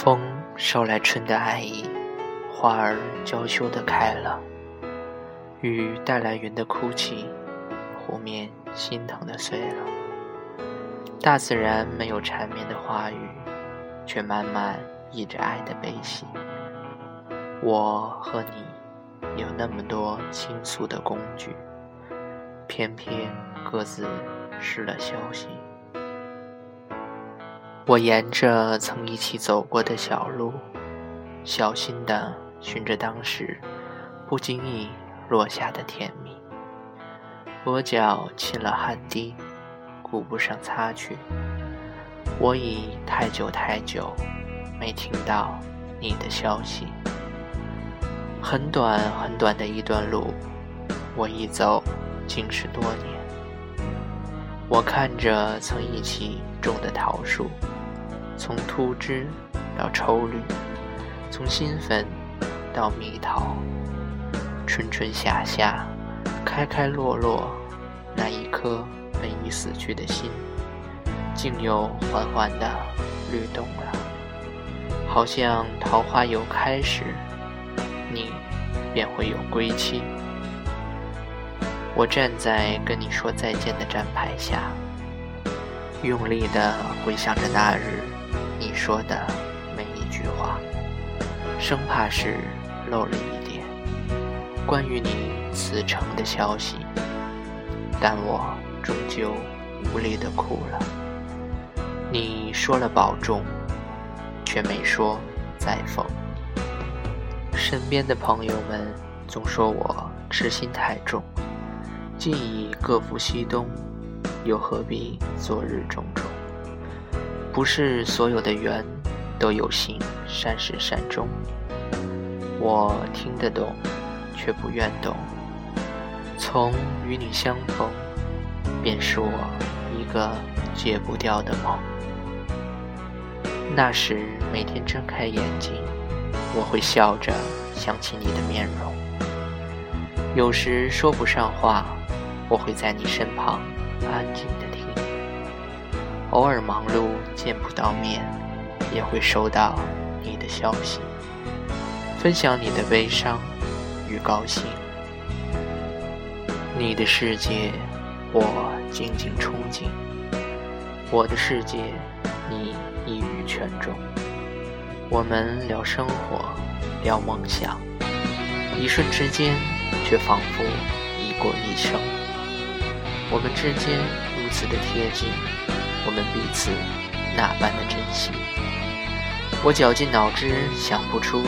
风捎来春的爱意，花儿娇羞的开了。雨带来云的哭泣，湖面心疼的碎了。大自然没有缠绵的话语，却慢慢溢着爱的悲喜。我和你有那么多倾诉的工具，偏偏各自失了消息。我沿着曾一起走过的小路，小心地寻着当时不经意落下的甜蜜。额角沁了汗滴，顾不上擦去。我已太久太久没听到你的消息。很短很短的一段路，我一走竟是多年。我看着曾一起种的桃树。从秃枝到抽绿，从新粉到蜜桃，春春夏夏，开开落落，那一颗本已死去的心，竟又缓缓地律动了。好像桃花有开时，你便会有归期。我站在跟你说再见的站牌下，用力地回想着那日。你说的每一句话，生怕是漏了一点关于你此程的消息，但我终究无力的哭了。你说了保重，却没说再逢。身边的朋友们总说我痴心太重，既已各赴西东，又何必昨日种种？不是所有的缘都有幸善始善终，我听得懂，却不愿懂。从与你相逢，便是我一个戒不掉的梦。那时每天睁开眼睛，我会笑着想起你的面容。有时说不上话，我会在你身旁安静的。偶尔忙碌见不到面，也会收到你的消息，分享你的悲伤与高兴。你的世界，我静静憧憬；我的世界，你一语全中。我们聊生活，聊梦想，一瞬之间，却仿佛已过一生。我们之间如此的贴近。我们彼此那般的珍惜，我绞尽脑汁想不出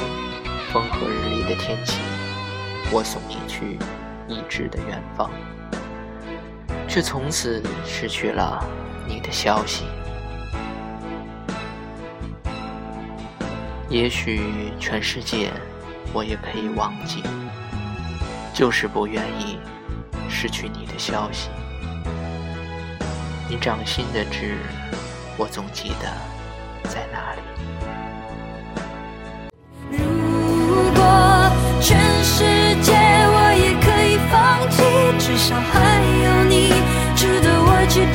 风和日丽的天气，我送你去已知的远方，却从此失去了你的消息。也许全世界我也可以忘记，就是不愿意失去你的消息。你掌心的痣，我总记得在哪里。如果全世界我也可以放弃，至少还有你值得我去